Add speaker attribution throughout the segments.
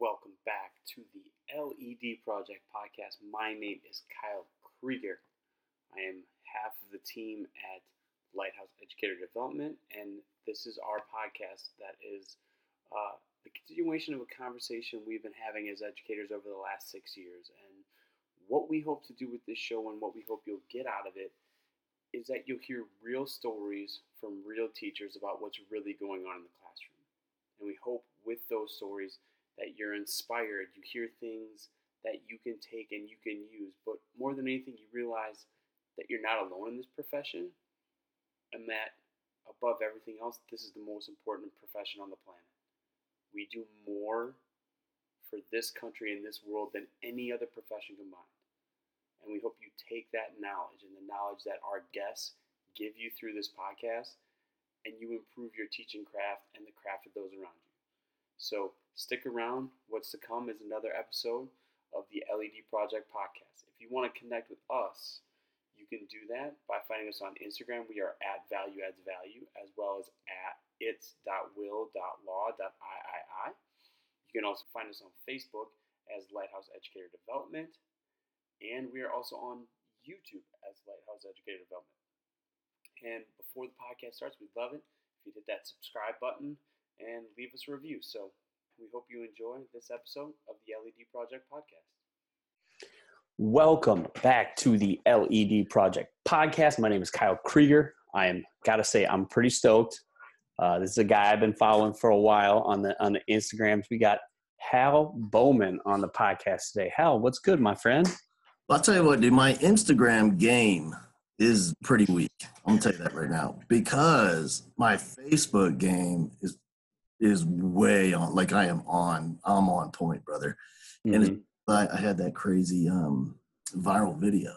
Speaker 1: welcome back to the LED Project podcast. My name is Kyle Krieger. I am half of the team at Lighthouse Educator Development, and this is our podcast that is uh, the continuation of a conversation we've been having as educators over the last six years. And what we hope to do with this show and what we hope you'll get out of it is that you'll hear real stories from real teachers about what's really going on in the classroom. And we hope with those stories that you're inspired, you hear things that you can take and you can use. But more than anything, you realize that you're not alone in this profession and that above everything else, this is the most important profession on the planet. We do more for this country and this world than any other profession combined. And we hope you take that knowledge and the knowledge that our guests give you through this podcast and you improve your teaching craft and the craft of those around you. So stick around. What's to come is another episode of the LED Project podcast. If you want to connect with us, you can do that by finding us on Instagram. We are at Value Adds Value as well as at its.will.law.iii. You can also find us on Facebook as Lighthouse Educator Development, and we are also on YouTube as Lighthouse Educator Development. And before the podcast starts, we'd love it if you hit that subscribe button and leave us a review. So we hope you enjoy this episode of the LED Project podcast.
Speaker 2: Welcome back to the LED Project podcast. My name is Kyle Krieger. I am gotta say I'm pretty stoked. Uh, this is a guy I've been following for a while on the on the Instagrams. We got Hal Bowman on the podcast today. Hal, what's good, my friend?
Speaker 3: I'll tell you what, dude. My Instagram game is pretty weak. I'm gonna tell you that right now because my Facebook game is is way on. Like I am on. I'm on point, brother. Mm-hmm. And I, I, had that crazy um, viral video.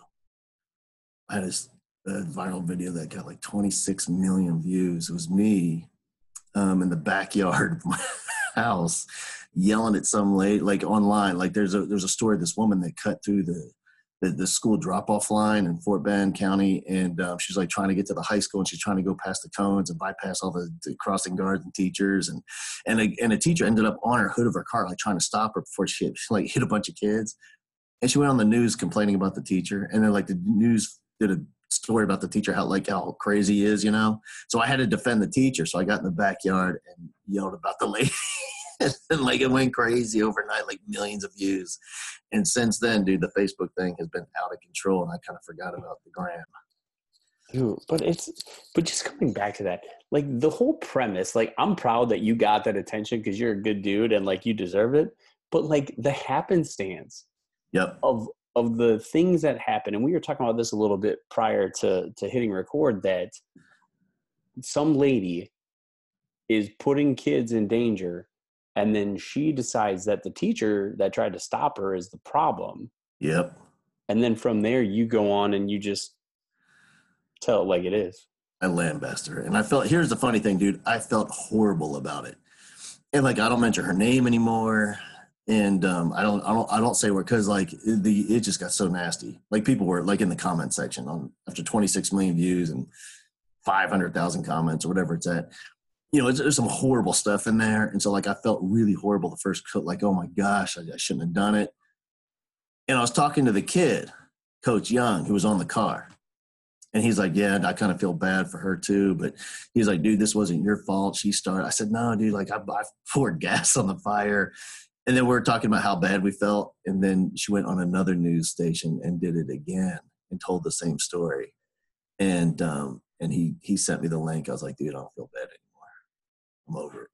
Speaker 3: I had this viral video that got like 26 million views. It was me um, in the backyard of my house yelling at some lady, like online. Like there's a there's a story of this woman that cut through the the, the school drop off line in Fort Bend County, and um, she's like trying to get to the high school, and she's trying to go past the cones and bypass all the, the, crossing guards and teachers, and and a, and a teacher ended up on her hood of her car, like trying to stop her before she, hit, she like hit a bunch of kids, and she went on the news complaining about the teacher, and then like the news did a story about the teacher how like how crazy he is, you know. So I had to defend the teacher, so I got in the backyard and yelled about the lady. and like it went crazy overnight, like millions of views. And since then, dude, the Facebook thing has been out of control, and I kind of forgot about the gram.
Speaker 2: Dude, but it's but just coming back to that, like the whole premise, like I'm proud that you got that attention because you're a good dude and like you deserve it. But like the happenstance,
Speaker 3: yep,
Speaker 2: of of the things that happen, and we were talking about this a little bit prior to to hitting record that some lady is putting kids in danger and then she decides that the teacher that tried to stop her is the problem.
Speaker 3: Yep.
Speaker 2: And then from there you go on and you just tell it like it is.
Speaker 3: I lambast her. And i felt here's the funny thing dude. I felt horrible about it. And like i don't mention her name anymore. And um, I don't, I don't, I don't say where because like the it just got so nasty. Like people were like in the comment section on after 26 million views and 500,000 comments or whatever it's at you know, there's some horrible stuff in there. And so like I felt really horrible the first cut. like, oh my gosh, I, I shouldn't have done it. And I was talking to the kid, Coach Young, who was on the car. And he's like, Yeah, I kind of feel bad for her too. But he's like, dude, this wasn't your fault. She started. I said, No, dude, like I, I poured gas on the fire. And then we are talking about how bad we felt. And then she went on another news station and did it again and told the same story. And um, and he he sent me the link. I was like, dude, I don't feel bad anymore. I'm over it.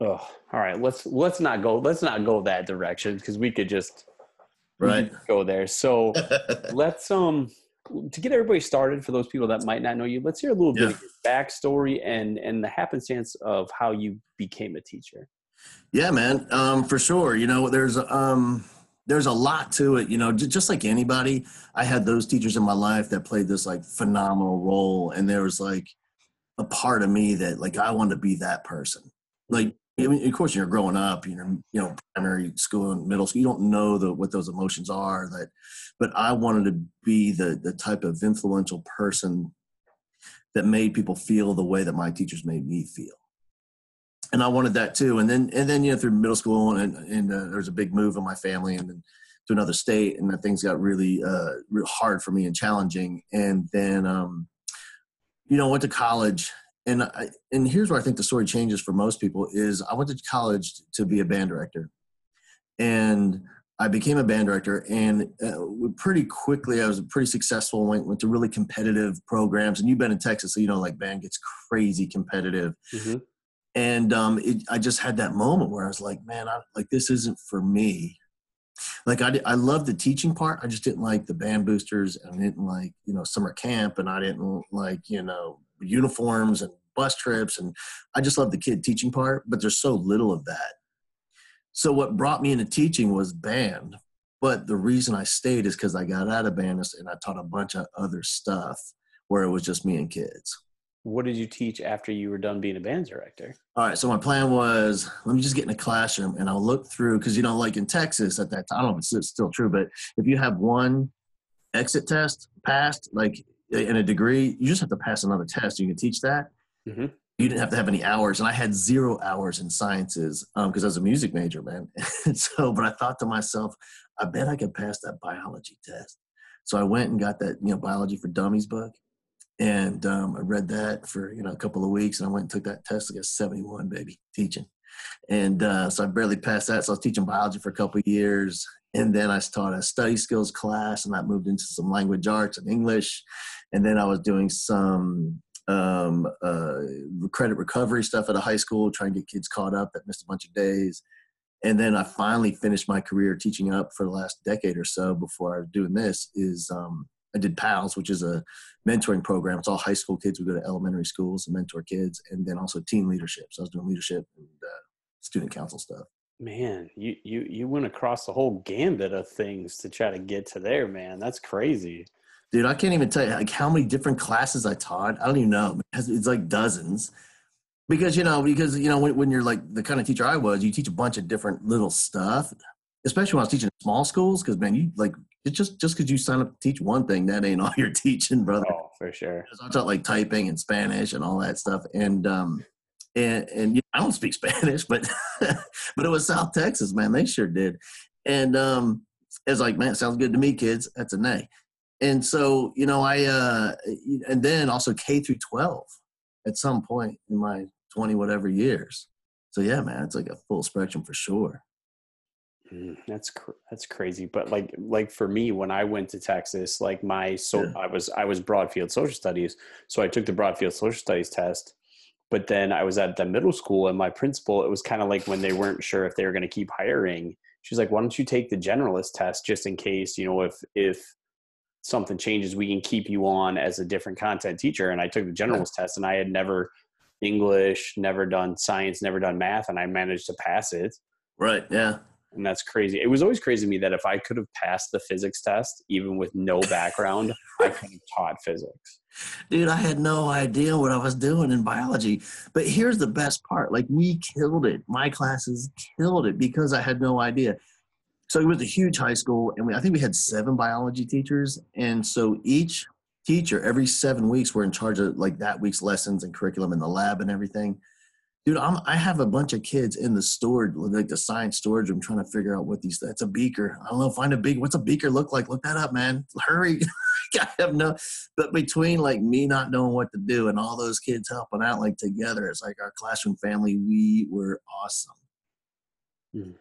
Speaker 2: Oh, all right. Let's let's not go. Let's not go that direction because we could just
Speaker 3: right
Speaker 2: go there. So let's um to get everybody started for those people that might not know you. Let's hear a little yeah. bit of your backstory and and the happenstance of how you became a teacher.
Speaker 3: Yeah, man. Um, for sure. You know, there's um there's a lot to it. You know, just like anybody, I had those teachers in my life that played this like phenomenal role, and there was like a part of me that like I wanted to be that person. Like I mean, of course, you're growing up, you're you know primary school and middle school. You don't know the, what those emotions are. That, but I wanted to be the the type of influential person that made people feel the way that my teachers made me feel. and I wanted that too. And then and then you know through middle school and and uh, there was a big move in my family and then to another state and things got really uh, real hard for me and challenging. And then um, you know went to college and I, and here's where I think the story changes for most people is I went to college to be a band director and I became a band director, and uh, pretty quickly I was pretty successful. Went went to really competitive programs, and you've been in Texas, so you know like band gets crazy competitive. Mm-hmm. And um, it, I just had that moment where I was like, man, I, like this isn't for me. Like I, I love the teaching part. I just didn't like the band boosters, and I didn't like you know summer camp, and I didn't like you know uniforms and bus trips, and I just love the kid teaching part. But there's so little of that so what brought me into teaching was band. But the reason I stayed is because I got out of band and I taught a bunch of other stuff where it was just me and kids.
Speaker 2: What did you teach after you were done being a band director?
Speaker 3: All right, so my plan was let me just get in a classroom and I'll look through because you know, like in Texas at that time, I don't know if it's still true, but if you have one exit test passed, like in a degree, you just have to pass another test. You can teach that. Mm-hmm you didn't have to have any hours and i had zero hours in sciences because um, i was a music major man so but i thought to myself i bet i could pass that biology test so i went and got that you know biology for dummies book and um, i read that for you know a couple of weeks and i went and took that test i got 71 baby teaching. And uh, so i barely passed that. So i was teaching biology for a couple of years and then i taught a study skills class and i moved into some language arts and english. And then i was doing some um, uh, credit recovery stuff at a high school, trying to get kids caught up that missed a bunch of days. And then I finally finished my career teaching up for the last decade or so before I was doing this is um, I did PALS, which is a mentoring program. It's all high school kids. We go to elementary schools and mentor kids, and then also team leadership. So I was doing leadership and uh, student council stuff.
Speaker 2: Man, you you you went across the whole gambit of things to try to get to there, man. That's crazy
Speaker 3: dude i can't even tell you like how many different classes i taught i don't even know it's like dozens because you know because you know when, when you're like the kind of teacher i was you teach a bunch of different little stuff especially when i was teaching small schools because man you like it's just just because you sign up to teach one thing that ain't all you're teaching brother.
Speaker 2: Oh for sure.
Speaker 3: I taught like typing and spanish and all that stuff. And um and and you know, i don't speak spanish but but it was south texas man. They sure did. And um it's like man it sounds good to me kids. That's a nay. And so you know i uh and then also k through 12 at some point in my 20 whatever years. So yeah man it's like a full spectrum for sure
Speaker 2: mm, that's cr- that's crazy but like like for me when i went to texas like my so yeah. i was i was broadfield social studies so i took the broadfield social studies test but then i was at the middle school and my principal it was kind of like when they weren't sure if they were going to keep hiring she's like why don't you take the generalist test just in case you know if if something changes, we can keep you on as a different content teacher. And I took the generalist test and I had never English, never done science, never done math, and I managed to pass it.
Speaker 3: Right. Yeah.
Speaker 2: And that's crazy. It was always crazy to me that if I could have passed the physics test, even with no background, I could have taught physics.
Speaker 3: Dude, I had no idea what I was doing in biology. But here's the best part like, we killed it. My classes killed it because I had no idea so it was a huge high school and we, i think we had seven biology teachers and so each teacher every seven weeks were in charge of like that week's lessons and curriculum in the lab and everything dude I'm, i have a bunch of kids in the storage like the science storage room trying to figure out what these that's a beaker. I don't know find a big what's a beaker look like? Look that up man. Hurry. I have no but between like me not knowing what to do and all those kids helping out like together it's like our classroom family we were awesome. Mm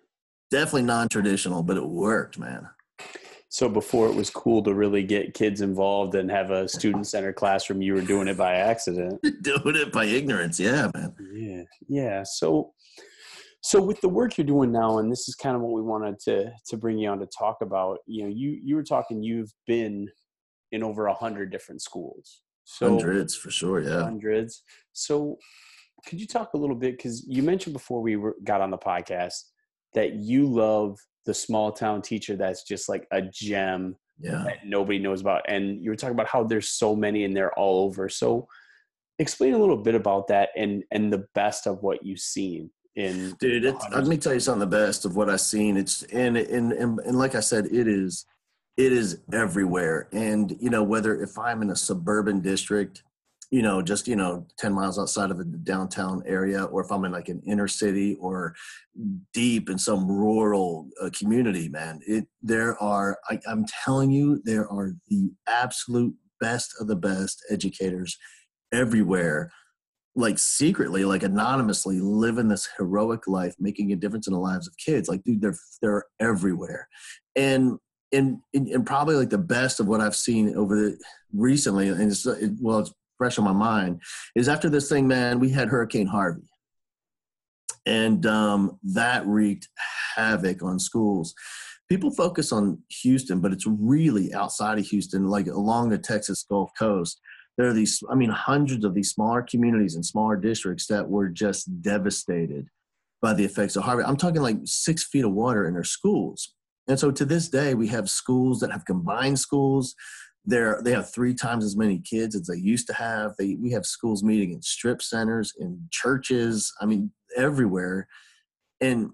Speaker 3: definitely non-traditional, but it worked, man.
Speaker 2: So before it was cool to really get kids involved and have a student-centered classroom, you were doing it by accident.
Speaker 3: doing it by ignorance, yeah, man.
Speaker 2: Yeah, yeah. So, so with the work you're doing now, and this is kind of what we wanted to to bring you on to talk about. You know, you you were talking. You've been in over a hundred different schools.
Speaker 3: So, hundreds for sure, yeah.
Speaker 2: Hundreds. So, could you talk a little bit? Because you mentioned before we were, got on the podcast that you love the small town teacher that's just like a gem
Speaker 3: yeah.
Speaker 2: that nobody knows about. And you were talking about how there's so many and they're all over. So explain a little bit about that and and the best of what you've seen in
Speaker 3: dude let me tell you something the best of what i've seen it's and, and and and like i said it is it is everywhere and you know whether if i'm in a suburban district you know, just, you know, 10 miles outside of the downtown area, or if I'm in like an inner city or deep in some rural uh, community, man, it, there are, I, I'm telling you, there are the absolute best of the best educators everywhere like secretly like anonymously living this heroic life making a difference in the lives of kids. Like dude they're they're everywhere. And and and, probably like the best of what i've seen over the recently and it's it, well it's fresh on my mind is after this thing, man, we had Hurricane Harvey. And um, that wreaked havoc on schools. People focus on Houston, but it's really outside of Houston, like along the Texas Gulf Coast. There are these, I mean, hundreds of these smaller communities and smaller districts that were just devastated by the effects of Harvey. I'm talking like six feet of water in their schools. And so to this day, we have schools that have combined schools they're they have three times as many kids as they used to have. They we have schools meeting in strip centers, in churches. I mean, everywhere. And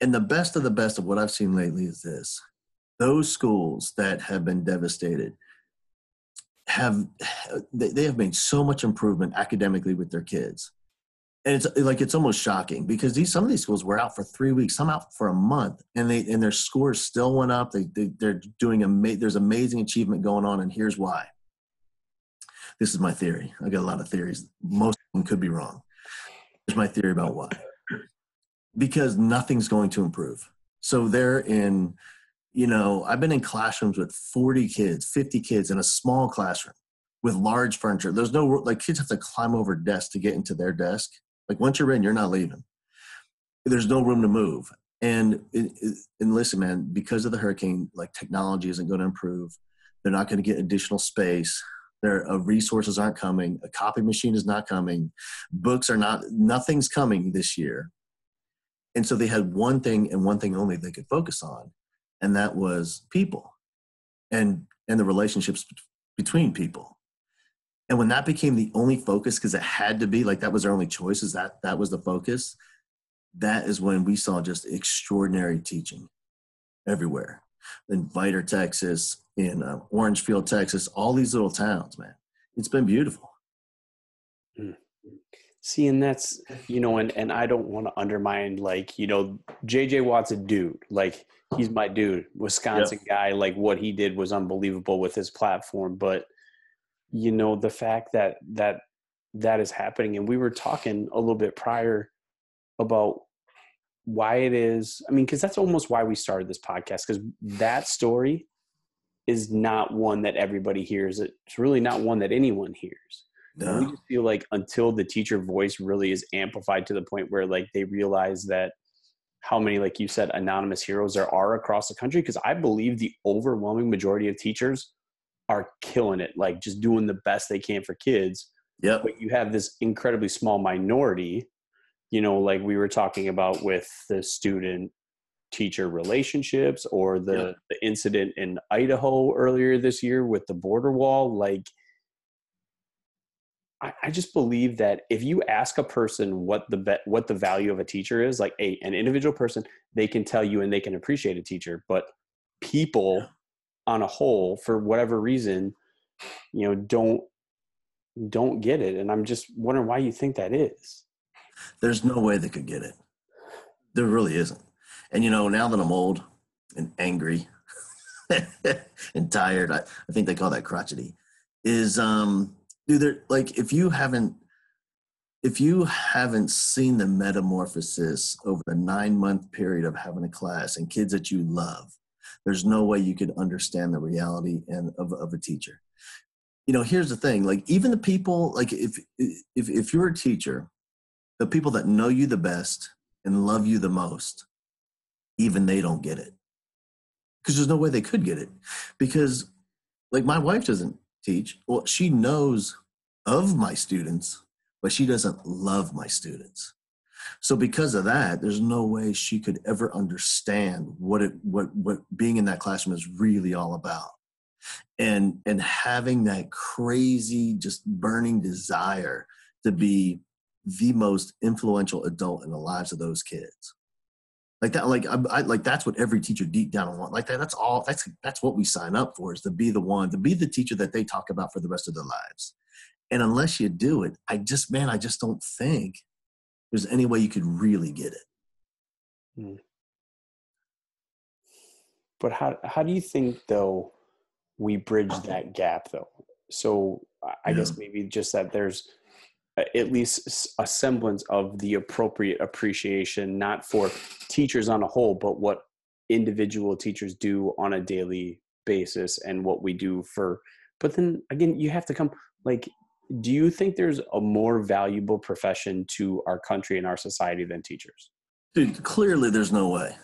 Speaker 3: and the best of the best of what I've seen lately is this: those schools that have been devastated have they, they have made so much improvement academically with their kids and it's like it's almost shocking because these some of these schools were out for three weeks, some out for a month, and they and their scores still went up. They, they they're doing a there's amazing achievement going on, and here's why. This is my theory. I got a lot of theories. Most of them could be wrong. Here's my theory about why. Because nothing's going to improve. So they're in, you know, I've been in classrooms with 40 kids, 50 kids in a small classroom with large furniture. There's no like kids have to climb over desks to get into their desk like once you're in, you're not leaving. There's no room to move. And and listen, man, because of the hurricane, like technology isn't going to improve. They're not going to get additional space. Their uh, resources aren't coming. A copy machine is not coming. Books are not. Nothing's coming this year. And so they had one thing and one thing only they could focus on, and that was people, and and the relationships between people. And when that became the only focus, because it had to be like that was our only choice, is that that was the focus. That is when we saw just extraordinary teaching everywhere. In Vidor, Texas, in uh, Orangefield, Texas, all these little towns, man. It's been beautiful.
Speaker 2: Hmm. See, and that's you know, and and I don't want to undermine like you know, JJ Watt's a dude. Like he's my dude, Wisconsin yep. guy. Like what he did was unbelievable with his platform, but you know the fact that that that is happening. And we were talking a little bit prior about why it is i mean because that's almost why we started this podcast because that story is not one that everybody hears. It's really not one that anyone hears. No. we just feel like until the teacher voice really is amplified to the point where like they realize that how many like you said anonymous heroes there are across the country because i believe the overwhelming majority of teachers are killing it, like just doing the best they can for kids.
Speaker 3: Yeah.
Speaker 2: But you have this incredibly small minority, you know, like we were talking about with the student teacher relationships or the, yep. the incident in Idaho earlier this year with the border wall. Like, I, I just believe that if you ask a person what the be- what the value of a teacher is, like a an individual person, they can tell you and they can appreciate a teacher. But people on a whole for whatever reason you know don't don't get it. And i'm just wondering why you think that is.
Speaker 3: There's no way they could get it. There really isn't. And you know now that i'm old and angry and tired I, I think they call that crotchety is um dude they're like if you haven't if you haven't seen the metamorphosis over the nine month period of having a class and kids that you love there's no way you could understand the reality and of, of a teacher. You know here's the thing like even the people like if if if you're a teacher the people that know you the best and love you the most even they don't get it. Because there's no way they could get it. Because like my wife doesn't teach. Well she knows of my students but she doesn't love my students so because of that, there's no way she could ever understand what it what what being in that classroom is really all about. And and having that crazy just burning desire to be the most influential adult in the lives of those kids. Like that like I, I, like that's what every teacher deep down want. Like that that's all that's that's what we sign up for is to be the one to be the teacher that they talk about for the rest of their lives. And unless you do it, I just, man, I just don't think there's any way you could really get it.
Speaker 2: Hmm. But how how do you think though we bridge that gap though? So I
Speaker 3: Yeah.
Speaker 2: guess maybe just that there's at least a semblance of the appropriate appreciation, not for teachers on a whole, but what individual teachers do on a daily basis and what we do for. But then again, you have to come like. Do you think there's a more valuable profession to our country and our society than teachers?
Speaker 3: Dude, clearly there's no way.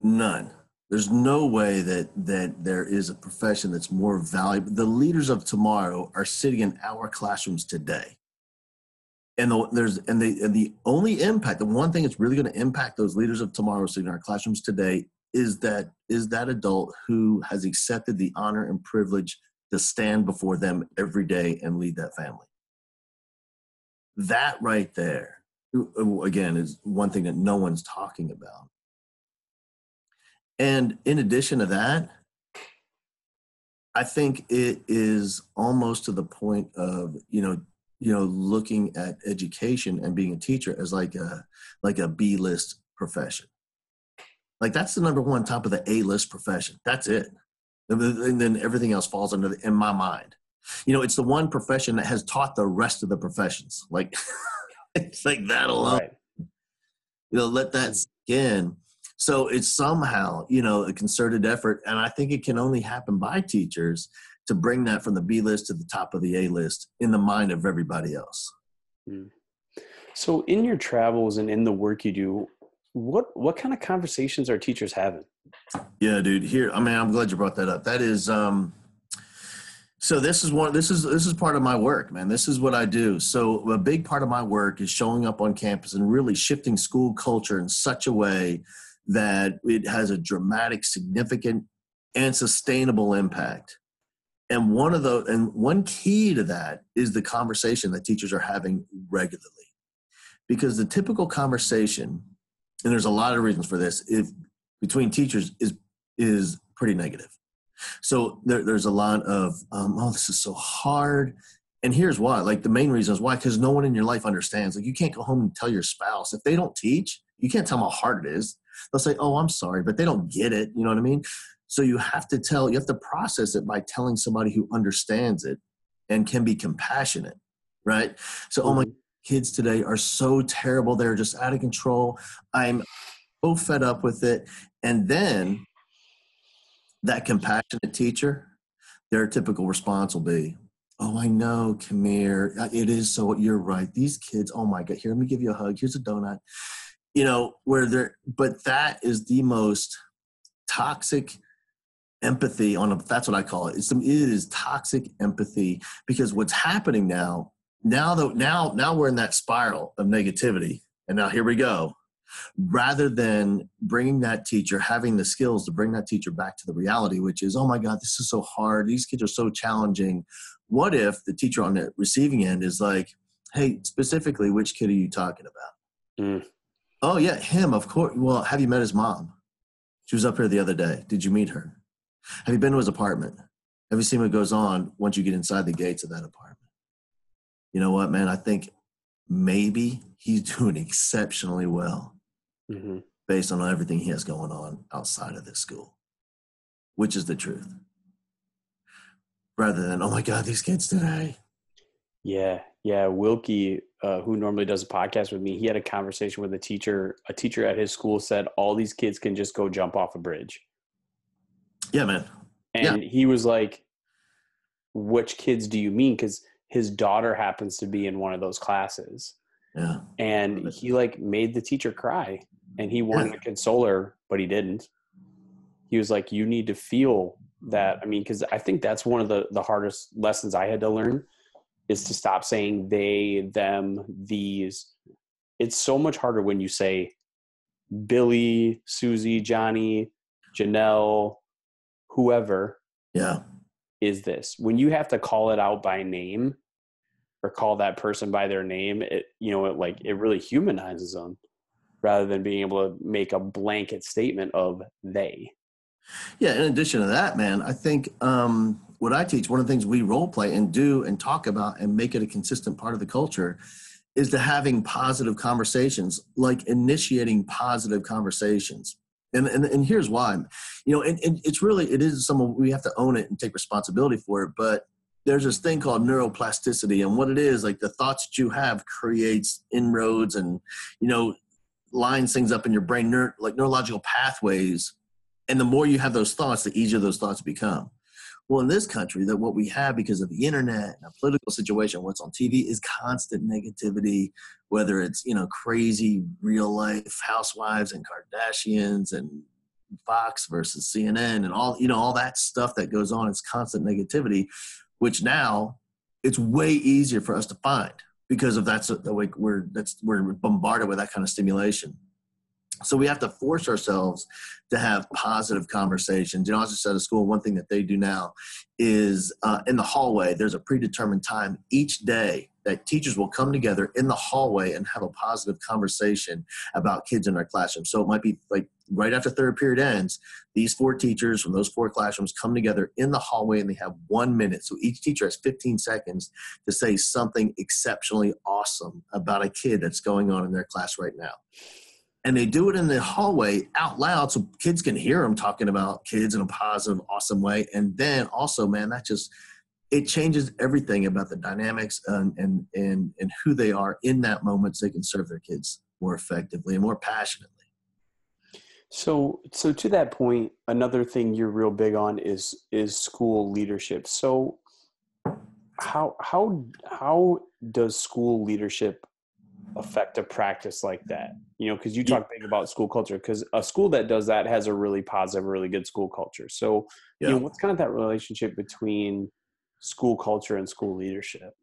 Speaker 3: None. There's no way that that there is a profession that's more valuable. The leaders of tomorrow are sitting in our classrooms today. And the, there's and the and the only impact, the one thing that's really going to impact those leaders of tomorrow sitting in our classrooms today is that is that adult who has accepted the honor and privilege to stand before them every day and lead that family. That right there again is one thing that no one's talking about. And in addition to that i think it is almost to the point of you know you know looking at education and being a teacher as like a like a b list profession. Like that's the number one top of the a list profession. That's it and then everything else falls under the, in my mind. You know it's the one profession that has taught the rest of the professions. Like it's like that alone.
Speaker 2: Right.
Speaker 3: you know let that hmm. sink in so it's somehow you know a concerted effort and i think it can only happen by teachers to bring that from the b list to the top of the a list in the mind of everybody else. Hmm.
Speaker 2: So, in your travels and in the work you do, what what kind of conversations are teachers having?
Speaker 3: Yeah dude here i mean i'm glad you brought that up. That is um so this is one this is this is part of my work man. This is what i do. So a big part of my work is showing up on campus and really shifting school culture in such a way that it has a dramatic significant and sustainable impact. And one of the and one key to that is the conversation that teachers are having regularly. Because the typical conversation and there's a lot of reasons for this if between teachers is is pretty negative. So there, there's a lot of um, oh this is so hard. And here's why like the main reason is why because no one in your life understands. Like you can't go home and tell your spouse. If they don't teach you can't tell them how hard it is. They'll say oh i'm sorry but they don't get it you know what i mean? So you have to tell you have to process it by telling somebody who understands it and can be compassionate right? So oh my kids today are so terrible. They're just out of control. I'm so fed up with it. And then that compassionate teacher their typical response will be oh i know come here. It is so you're right. These kids oh my god here let me give you a hug. Here's a donut. You know where they're but that is the most toxic empathy on a, that's what i call it. It's it is toxic empathy because what's happening now now that now now we're in that spiral of negativity. And now here we go rather than bringing that teacher having the skills to bring that teacher back to the reality which is oh my god this is so hard. These kids are so challenging. What if the teacher on the receiving end is like hey specifically which kid are you talking about?
Speaker 2: Mm.
Speaker 3: oh yeah him of course well have you met his mom? She was up here the other day. Did you meet her? Have you been to his apartment? Have you seen what goes on once you get inside the gates of that apartment? You know what man? I think maybe he's doing exceptionally well
Speaker 2: hmm
Speaker 3: based on everything he has going on outside of this school, which is the truth. Rather than, oh my God, these kids today.
Speaker 2: Yeah, yeah. Wilkie, uh, who normally does a podcast with me, he had a conversation with a teacher. A teacher at his school said all these kids can just go jump off a bridge,
Speaker 3: Yeah, man.
Speaker 2: and he was like, "Which kids do you mean?" Because his daughter happens to be in one of those classes,
Speaker 3: Yeah.
Speaker 2: and he like made the teacher cry, and he wanted to console her, but he didn't. He was like, "You need to feel that." I mean, because I think that's one of the the hardest lessons I had to learn is to stop saying they, them, these. It's so much harder when you say Billy, Susie, Johnny, Janelle, whoever
Speaker 3: Yeah.
Speaker 2: is this. When you have to call it out by name or call that person by their name, it you know, it like it really humanizes them rather than being able to make a blanket statement of they.
Speaker 3: Yeah. In addition to that, man, I think, um, what I teach, one of the things we role play and do and talk about and make it a consistent part of the culture is to having positive conversations, like initiating positive conversations. And, and, and here's why, you know, and, and it's really, it is some, we have to own it and take responsibility for it. But there's this thing called neuroplasticity and what it is like the thoughts that you have creates inroads and you know lines things up in your brain neuro, like neurological pathways and the more you have those thoughts the easier those thoughts become. Well in this country that what we have because of the internet and a political situation what's on tv is constant negativity whether it's you know crazy real life housewives and kardashians and fox versus cnn and all you know all that stuff that goes on it's constant negativity which now it's way easier for us to find because of that's the way we're that's we're bombarded with that kind of stimulation. So we have to force ourselves to have positive conversations. You know, I was just at school. One thing that they do now is uh, in the hallway. There's a predetermined time each day that teachers will come together in the hallway and have a positive conversation about kids in their classroom. So it might be like right after third period ends, these four teachers from those four classrooms come together in the hallway and they have one minute. So each teacher has 15 seconds to say something exceptionally awesome about a kid that's going on in their class right now. And they do it in the hallway out loud so kids can hear them talking about kids in a positive, awesome way. And then also, man, that just it changes everything about the dynamics and, and and and who they are in that moment so they can serve their kids more effectively and more passionately
Speaker 2: so so to that point another thing you're real big on is is school leadership so how how how does school leadership affect a practice like that you know because you talk big about school culture because a school that does that has a really positive really good school culture so yeah. you know what's kind of that relationship between school culture and school leadership.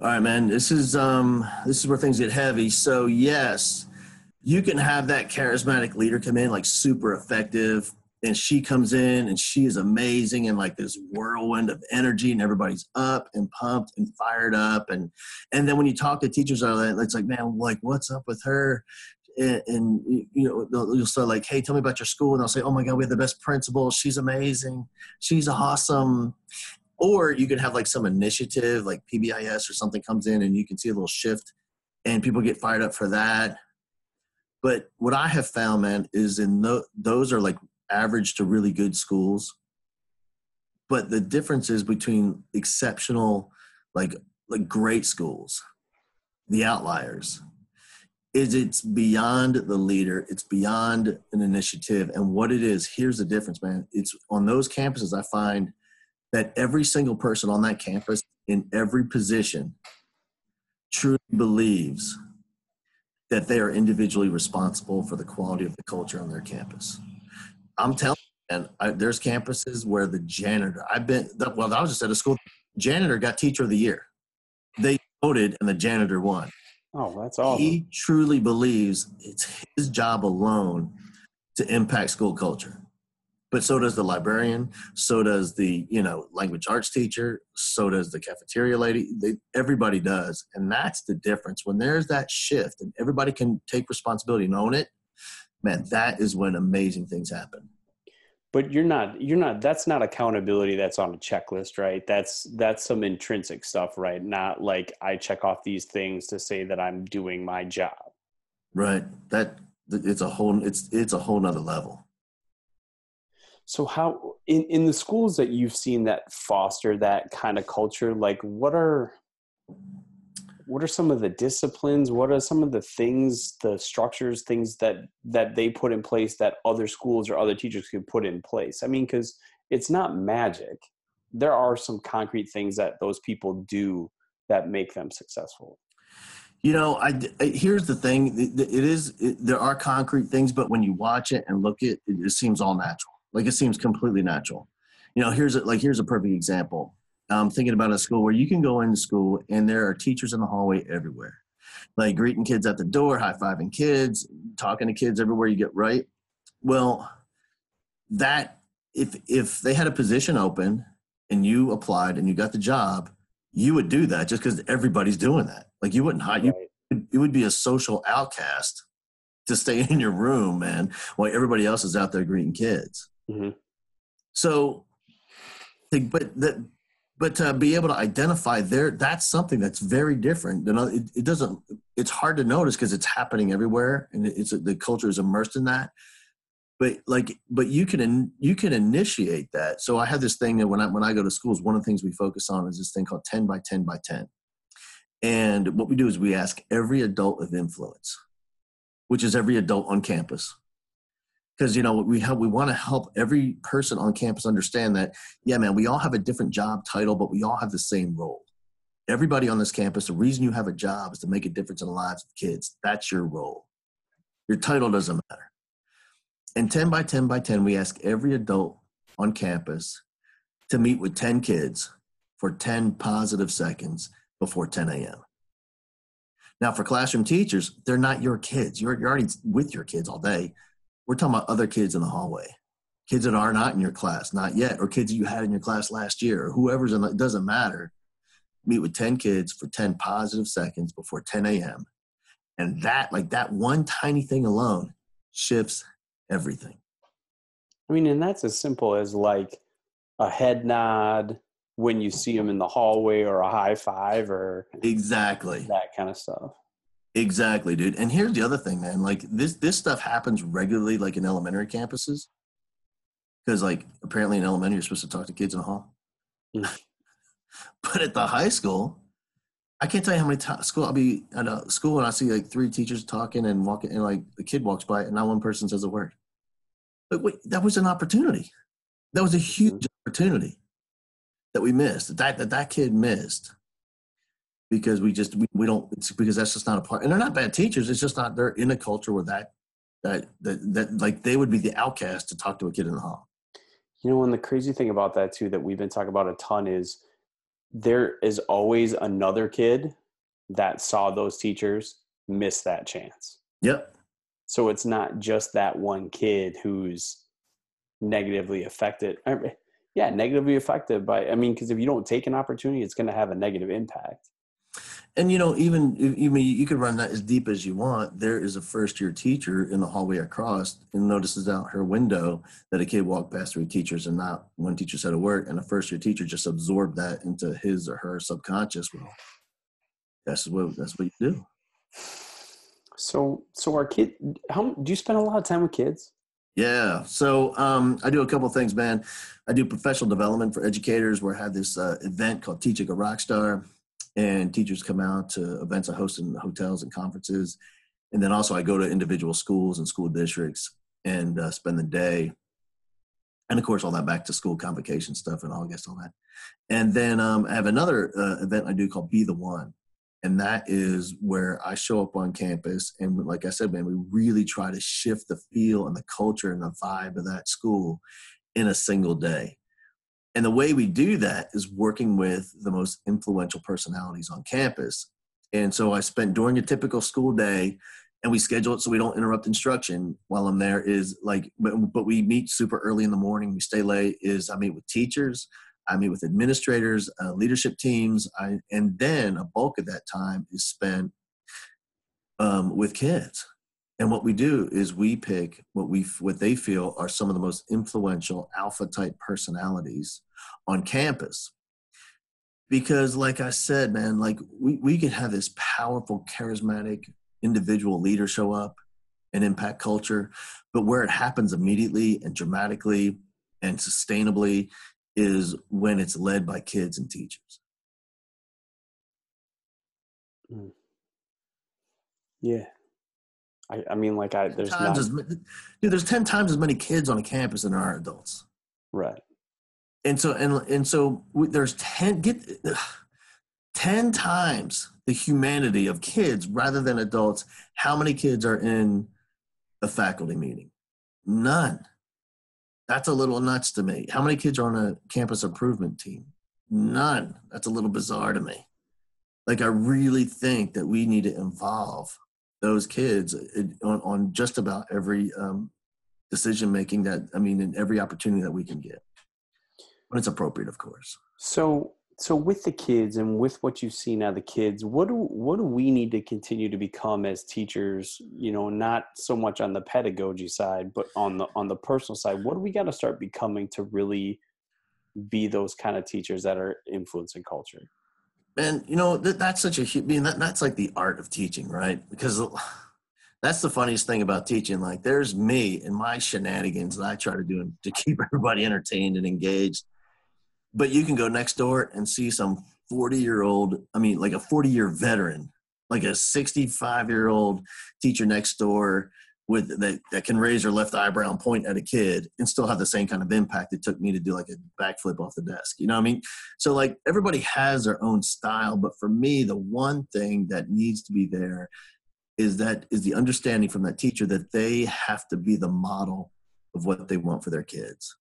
Speaker 3: All right, man. This is um this is where things get heavy. So yes, you can have that charismatic leader come in like super effective and she comes in and she is amazing and like this whirlwind of energy and everybody's up and pumped and fired up. And and then when you talk to teachers it's like man like what's up with her? And, and you know you'll say like hey tell me about your school. And they'll say oh my god we have the best principal. She's amazing. She's awesome. Or you can have like some initiative like pbis or something comes in and you can see a little shift and people get fired up for that but what i have found man is in the, those are like average to really good schools. But the difference is between exceptional like like great schools the outliers. Is it's beyond the leader it's beyond an initiative and what it is here's the difference man. It's on those campuses i find that every single person on that campus in every position truly believes that they are individually responsible for the quality of the culture on their campus. I'm telling you, and I, there's campuses where the janitor, I've been, well, I was just at a school, janitor got teacher of the year. They voted and the janitor won.
Speaker 2: Oh, that's awesome.
Speaker 3: He truly believes it's his job alone to impact school culture but so does the librarian so does the you know language arts teacher so does the cafeteria lady they, everybody does and that's the difference. When there's that shift and everybody can take responsibility and own it man that is when amazing things happen.
Speaker 2: But you're not you're not that's not accountability that's on a checklist right? That's that's some intrinsic stuff right? Not like i check off these things to say that i'm doing my job.
Speaker 3: Right. That it's a whole it's it's a whole nother level
Speaker 2: so how in, in the schools that you've seen that foster that kind of culture, like what are what are some of the disciplines? What are some of the things, the structures, things that that they put in place that other schools or other teachers could put in place? I mean, because it's not magic. There are some concrete things that those people do that make them successful.
Speaker 3: You know, I, I here's the thing. It, it is it, there are concrete things, but when you watch it and look at it, it seems all natural. Like it seems completely natural. You know, here's a, like here's a perfect example. I'm thinking about a school where you can go into school and there are teachers in the hallway everywhere, like greeting kids at the door, high fiving kids, talking to kids everywhere you get right. Well, that if if they had a position open and you applied and you got the job, you would do that just because everybody's doing that. Like you wouldn't hide. Right. You it would be a social outcast to stay in your room, man, while everybody else is out there greeting kids. Mm-hmm. So but but to be able to identify there, that's something that's very different. It, it doesn't. It's hard to notice because it's happening everywhere, and it's the culture is immersed in that. But like, but you can you can initiate that. So I have this thing that when I when I go to schools, one of the things we focus on is this thing called ten by ten by ten. And what we do is we ask every adult of influence, which is every adult on campus, because you know we have we want to help every person on campus understand that yeah man we all have a different job title but we all have the same role. Everybody on this campus the reason you have a job is to make a difference in the lives of kids. That's your role. Your title doesn't matter. And 10 by 10 by 10 we ask every adult on campus to meet with 10 kids for 10 positive seconds before 10 a.m now for classroom teachers they're not your kids. You're, you're already with your kids all day we're talking about other kids in the hallway, kids that are not in your class, not yet, or kids you had in your class last year, or whoever's in. The, it doesn't matter. Meet with ten kids for ten positive seconds before 10 a.m. And that, like that one tiny thing alone, shifts everything.
Speaker 2: I mean, and that's as simple as like a head nod when you see them in the hallway or a high five or
Speaker 3: exactly
Speaker 2: that kind of stuff.
Speaker 3: Exactly, dude. And here's the other thing, man. Like this this stuff happens regularly, like in elementary campuses. Because like apparently in elementary you're supposed to talk to kids in a hall. Mm. but at the high school, I can't tell you how many times school I'll be at a school and I see like three teachers talking and walking and like a kid walks by and not one person says a word. But wait, that was an opportunity. That was a huge mm-hmm. opportunity that we missed. That that that kid missed because we just we, we don't it's because that's just not a part and they're not bad teachers it's just not they're in a culture where that that that, that like they would be the outcast to talk to a kid in the hall.
Speaker 2: You know and the crazy thing about that too that we've been talking about a ton is there is always another kid that saw those teachers miss that chance.
Speaker 3: Yep.
Speaker 2: So it's not just that one kid who's negatively affected yeah negatively affected by i mean because if you don't take an opportunity it's going to have a negative impact
Speaker 3: and you know, even you mean you could run that as deep as you want. There is a first year teacher in the hallway across and notices out her window that a kid walked past three teachers and not one teacher said a word, and a first year teacher just absorbed that into his or her subconscious. Well, that's what that's what you do.
Speaker 2: So, so our kid, how do you spend a lot of time with kids?
Speaker 3: Yeah. So um, I do a couple things, man. I do professional development for educators where I have this uh, event called Teach Like Rock Rockstar and teachers come out to events I host in hotels and conferences. And then also I go to individual schools and school districts and uh, spend the day. And of course, all that back to school convocation stuff in August, all that. And then um, I have another uh, event I do called Be the One. And that is where I show up on campus. And like I said, man, we really try to shift the feel and the culture and the vibe of that school in a single day. And the way we do that is working with the most influential personalities on campus. And so I spent during a typical school day, and we schedule it so we don't interrupt instruction while I'm there. Is like, but, we meet super early in the morning. We stay late. Is I meet with teachers, I meet with administrators, uh, leadership teams, I, and then a bulk of that time is spent um, with kids. And what we do is we pick what we what they feel are some of the most influential alpha type personalities on campus. Because like I said, man, like we, we could have this powerful, charismatic individual leader show up and impact culture, but where it happens immediately and dramatically and sustainably is when it's led by kids and teachers.
Speaker 2: Hmm. Yeah, I, I mean, like I there's
Speaker 3: not, as, dude, there's ten times as many kids on a campus than there are adults.
Speaker 2: Right.
Speaker 3: And so and and so there's ten get ten times the humanity of kids rather than adults. How many kids are in a faculty meeting? None. That's a little nuts to me. How many kids are on a campus improvement team? None. That's a little bizarre to me. Like I really think that we need to involve those kids on, on just about every um, decision making that I mean in every opportunity that we can get when it's appropriate, of course.
Speaker 2: So so with the kids and with what you've seen out of the kids, what do what do we need to continue to become as teachers? You know, not so much on the pedagogy side, but on the on the personal side. What do we got to start becoming to really be those kind of teachers that are influencing culture
Speaker 3: and you know that, that's such a I mean that, that's like the art of teaching right? Because that's the funniest thing about teaching. Like there's me and my shenanigans that i try to do to keep everybody entertained and engaged. But you can go next door and see some 40 year old i mean like a 40 year veteran like a 65 year old teacher next door with that, that can raise her left eyebrow and point at a kid and still have the same kind of impact it took me to do like a backflip off the desk you know what i mean? So like everybody has their own style but for me the one thing that needs to be there is that is the understanding from that teacher that they have to be the model of what they want for their kids.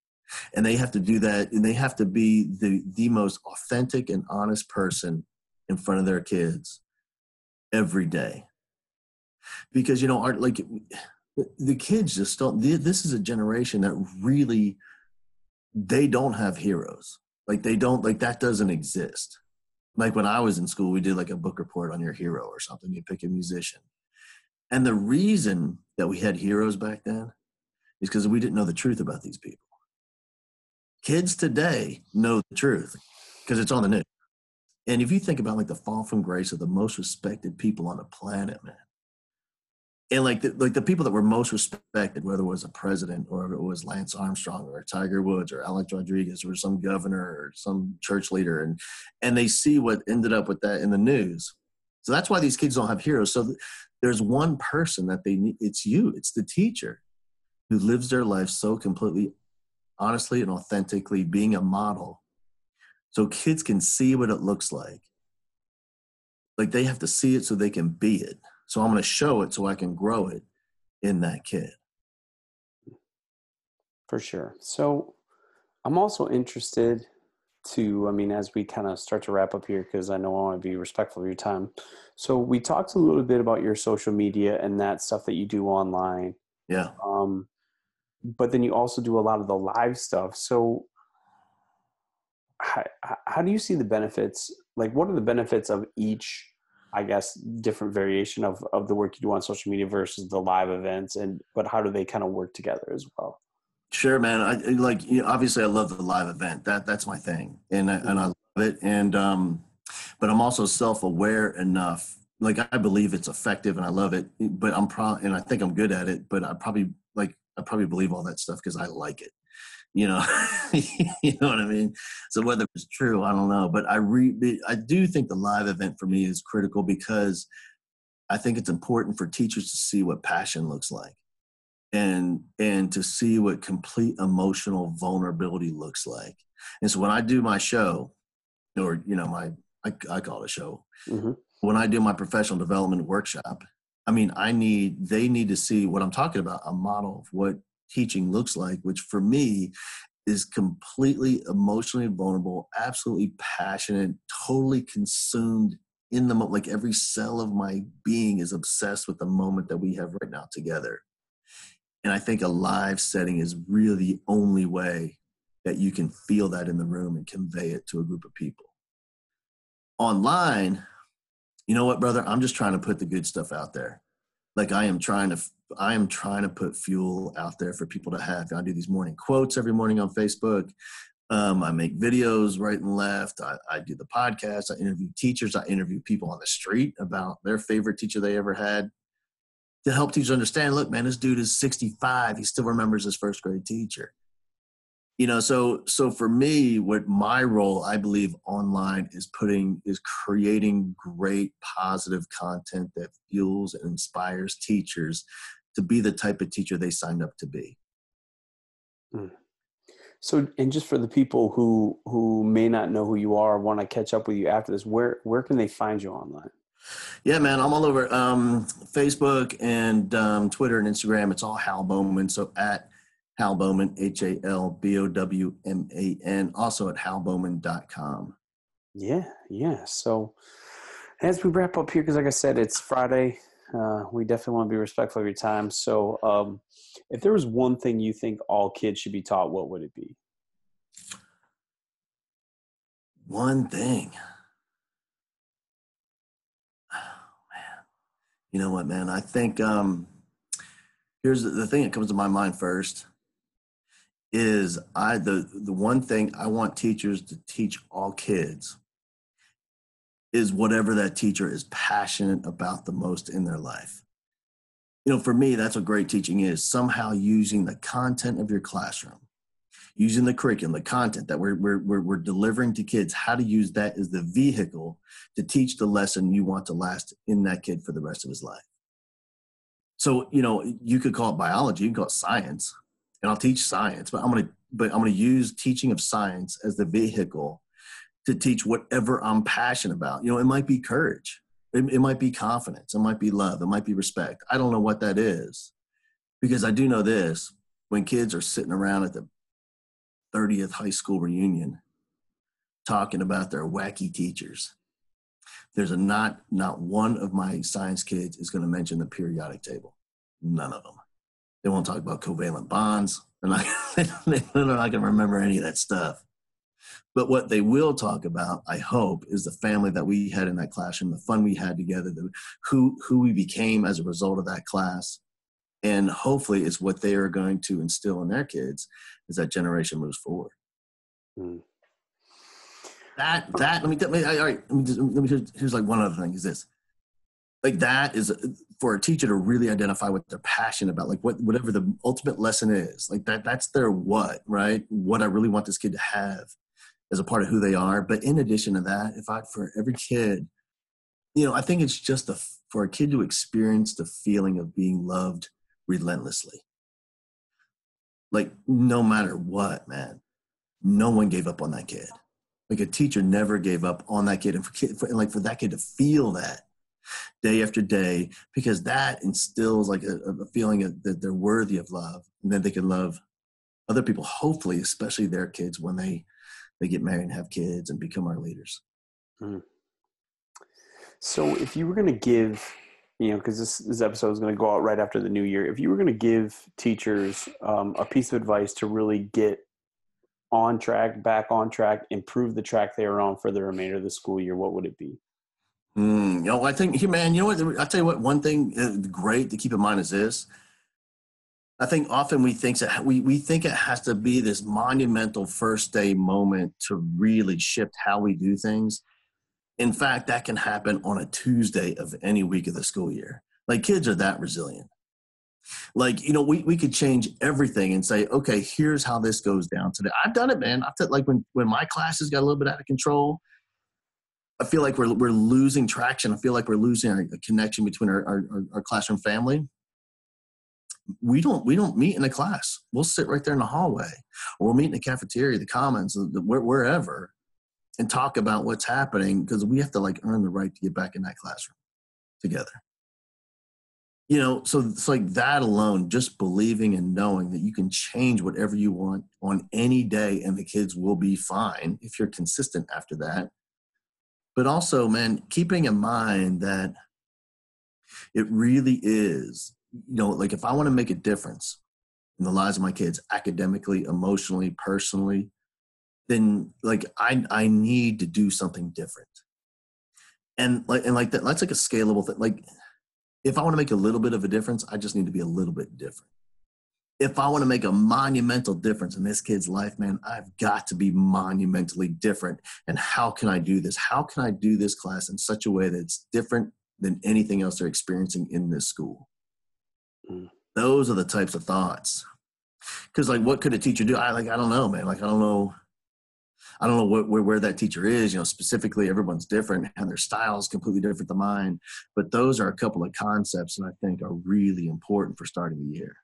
Speaker 3: And they have to do that and they have to be the the most authentic and honest person in front of their kids every day because you know art like the kids just don't this is a generation that really they don't have heroes. Like they don't like that doesn't exist. Like when i was in school we did like a book report on your hero or something. You pick a musician. And the reason that we had heroes back then is because we didn't know the truth about these people. Kids today know the truth because it's on the news. And if you think about like the fall from grace of the most respected people on the planet man and like the, like the people that were most respected, whether it was a president or it was Lance Armstrong or Tiger Woods or Alex Rodriguez or some governor or some church leader, and and they see what ended up with that in the news. So that's why these kids don't have heroes. So there's one person that they need. It's you. It's the teacher who lives their life so completely, honestly and authentically, being a model, so kids can see what it looks like. Like they have to see it so they can be it so I'm going to show it so I can grow it in that kid.
Speaker 2: For sure. So I'm also interested to, I mean, as we kind of start to wrap up here, because I know I want to be respectful of your time. So we talked a little bit about your social media and that stuff that you do online.
Speaker 3: Yeah.
Speaker 2: Um, but then you also do a lot of the live stuff. So how, how do you see the benefits? Like, what are the benefits of each I guess different variation of of the work you do on social media versus the live events, and but how do they kind of work together as well?
Speaker 3: Sure, man. I like you know, obviously I love the live event. That that's my thing, and I, and I love it. And um, but I'm also self aware enough. Like I believe it's effective, and I love it. But I'm probably and I think I'm good at it. But I probably like I probably believe all that stuff because I like it you know you know what i mean so whether it's true i don't know but i re i do think the live event for me is critical because i think it's important for teachers to see what passion looks like and and to see what complete emotional vulnerability looks like and so when i do my show or you know my i, I call it a show mm-hmm. when i do my professional development workshop i mean i need they need to see what i'm talking about a model of what teaching looks like, which for me is completely emotionally vulnerable, absolutely passionate, totally consumed in the moment. Like every cell of my being is obsessed with the moment that we have right now together. And I think a live setting is really the only way that you can feel that in the room and convey it to a group of people. Online, you know what, brother? I'm just trying to put the good stuff out there. Like I am trying to I am trying to put fuel out there for people to have. I do these morning quotes every morning on Facebook. Um, I make videos right and left. I, I, do the podcast. I interview teachers. I interview people on the street about their favorite teacher they ever had to help teachers understand look, man, this dude is 65. He still remembers his first grade teacher you know so so for me what my role i believe online is putting is creating great positive content that fuels and inspires teachers to be the type of teacher they signed up to be
Speaker 2: hmm. so and just for the people who who may not know who you are want to catch up with you after this where where can they find you online
Speaker 3: yeah, man, I'm all over um, Facebook and um, Twitter and Instagram. It's all Hal Bowman. So at Hal Bowman, H A L B O W M A N, also at halbowman.com.
Speaker 2: Yeah, yeah. So as we wrap up here, because like I said, it's Friday. Uh, we definitely want to be respectful of your time. So, um, if there was one thing you think all kids should be taught, what would it be?
Speaker 3: One thing. Oh, man. You know what, man? I think um, here's the, the thing that comes to my mind first is I the the one thing I want teachers to teach all kids is whatever that teacher is passionate about the most in their life. You know, for me, that's what great teaching is somehow using the content of your classroom, using the curriculum, the content that we're, we're, we're, delivering to kids, how to use that as the vehicle to teach the lesson you want to last in that kid for the rest of his life. So, you know, you could call it biology, you can call it science, and I'll teach science, but I'm gonna but I'm gonna use teaching of science as the vehicle to teach whatever I'm passionate about. You know, it might be courage, it, it might be confidence, it might be love, it might be respect. I don't know what that is, because I do know this: when kids are sitting around at the 30th high school reunion talking about their wacky teachers there's a not not one of my science kids is going to mention the periodic table. None of them they won't talk about covalent bonds. They're not, they're not going to remember any of that stuff. But what they will talk about i hope is the family that we had in that classroom the fun we had together the, who who we became as a result of that class. And hopefully it's what they are going to instill in their kids as that generation moves forward. Mm that that let me, let me all right let me, just, let me here's, here's like one other thing is this like that is uh, for a teacher to really identify what they're passionate about like what whatever the ultimate lesson is like that that's their what right? What i really want this kid to have as a part of who they are. But in addition to that if i for every kid you know i think it's just a, for a kid to experience the feeling of being loved relentlessly. Like no matter what man no one gave up on that kid. Like a teacher never gave up on that kid. And for, kid, for and like for that kid to feel that day after day because that instills like a, a feeling of, that they're worthy of love and then they can love other people hopefully especially their kids when they they get married and have kids and become our leaders mm.
Speaker 2: so if you were going to give you know because this, this episode is going to go out right after the new year if you were going to give teachers um, a piece of advice to really get on track, back on track, improve the track they are on for the remainder of the school year, what would it be?
Speaker 3: Mm, you know, I think, man, you know what? I'll tell you what, one thing uh, great to keep in mind is this. I think often we think that we, we think it has to be this monumental first day moment to really shift how we do things. In fact, that can happen on a Tuesday of any week of the school year. Like kids are that resilient. Like, you know, we, we could change everything and say, okay, here's how this goes down today. I've done it, man. I've like when, when my classes got a little bit out of control, I feel like we're, we're losing traction. I feel like we're losing a connection between our, our, our classroom family. We don't we don't meet in a class. We'll sit right there in the hallway, or we'll meet in the cafeteria, the commons, the, wherever, and talk about what's happening because we have to like earn the right to get back in that classroom together you know so it's like that alone just believing and knowing that you can change whatever you want on any day and the kids will be fine if you're consistent after that but also man keeping in mind that it really is you know like if i want to make a difference in the lives of my kids academically emotionally personally then like i i need to do something different and like and like that that's like a scalable thing like if I want to make a little bit of a difference, I just need to be a little bit different. If I want to make a monumental difference in this kid's life, man, I've got to be monumentally different. And how can I do this? How can I do this class in such a way that it's different than anything else they're experiencing in this school? Mm. Those are the types of thoughts. Because, like, what could a teacher do? I like, I don't know, man. Like, I don't know I don't know what, where, where that teacher is. You know, specifically, everyone's different and their style is completely different than mine. But those are a couple of concepts that I think are really important for starting the year.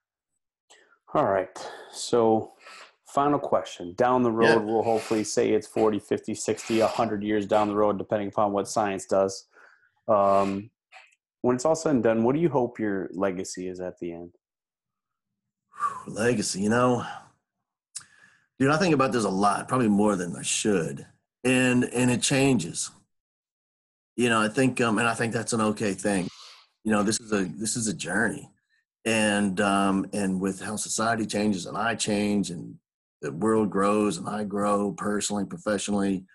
Speaker 2: All right. So, final question. Down the road, yeah. we'll hopefully say it's 40, 50, 60, 100 years down the road, depending upon what science does. Um, when it's all said and done, what do you hope your legacy is at the end?
Speaker 3: Legacy, you know, Dude, I think about this a lot, probably more than I should, and and it changes. You know, I think, um, and I think that's an okay thing. You know, this is a this is a journey, and um, and with how society changes and I change and the world grows and I grow personally, professionally.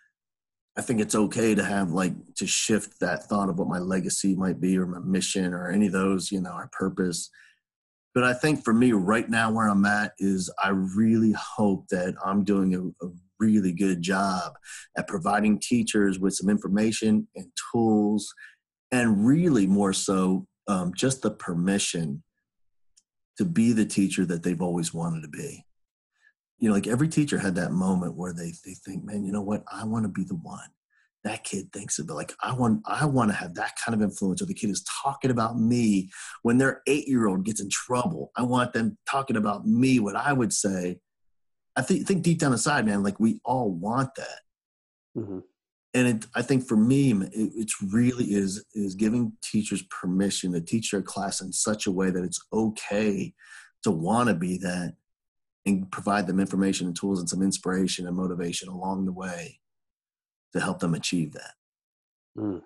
Speaker 3: I think it's okay to have like to shift that thought of what my legacy might be or my mission or any of those, you know, our purpose but I think for me right now where I'm at is I really hope that I'm doing a, a really good job at providing teachers with some information and tools, and really more so um, just the permission to be the teacher that they've always wanted to be. You know, like every teacher had that moment where they they think, man, you know what? I want to be the one that kid thinks about like i want i want to have that kind of influence or the kid is talking about me when their eight year old gets in trouble i want them talking about me what i would say i think think deep down inside man like we all want that mm-hmm. And it, i think for me it, it's really is is giving teachers permission to teach their class in such a way that it's okay to want to be that and provide them information and tools and some inspiration and motivation along the way to help them achieve that. Mm.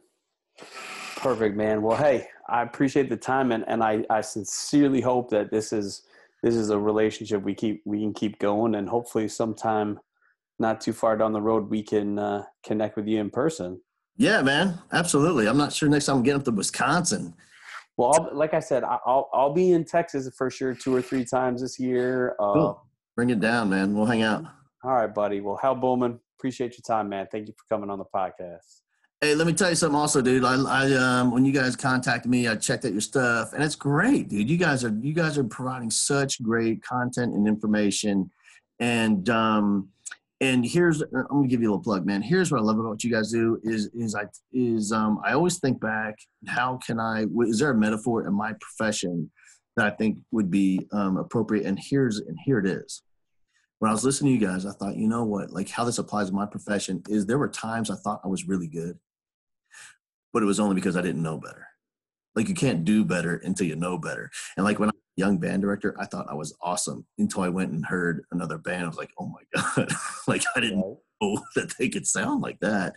Speaker 2: Perfect, man. Well, hey, I appreciate the time, and, and I, I sincerely hope that this is this is a relationship we keep we can keep going, and hopefully, sometime not too far down the road, we can uh, connect with you in person.
Speaker 3: Yeah, man, absolutely. I'm not sure next time I'm getting up to Wisconsin.
Speaker 2: Well, I'll, like I said, I'll I'll be in Texas for sure two or three times this year. Uh,
Speaker 3: cool. Bring it down, man. We'll hang out.
Speaker 2: All right, buddy. Well, Hal Bowman, appreciate your time, man. Thank you for coming on the podcast.
Speaker 3: Hey, let me tell you something also, dude. I, I um, when you guys contacted me, I checked out your stuff, and it's great, dude. You guys are you guys are providing such great content and information, and um, and here's I'm gonna give you a little plug, man. Here's what I love about what you guys do is is I is um, I always think back, how can I? Is there a metaphor in my profession that I think would be um, appropriate? And here's and here it is when I was listening to you guys, I thought, you know what, like how this applies to my profession is there were times I thought I was really good, but it was only because I didn't know better. Like you can't do better until you know better. And like when I young band director, I thought I was awesome until I went and heard another band. I was like, oh my God, like I didn't know that they could sound like that.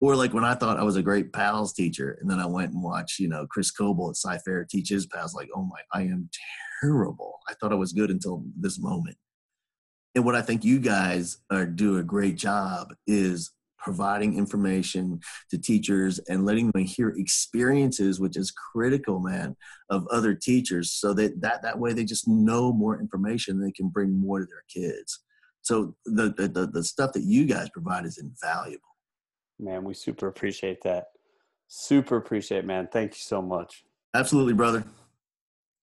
Speaker 3: Or like when I thought I was a great pals teacher, and then I went and watched, you know, Chris Coble at Sci-Fair teach his pals, like, oh my, I am terrible. I thought I was good until this moment and what I think you guys are do a great job is providing information to teachers and letting them hear experiences which is critical man of other teachers. So that that, that way they just know more information they can bring more to their kids. So the, the the stuff that you guys provide is invaluable.
Speaker 2: Man we super appreciate that. Super appreciate it, man. Thank you so much.
Speaker 3: Absolutely brother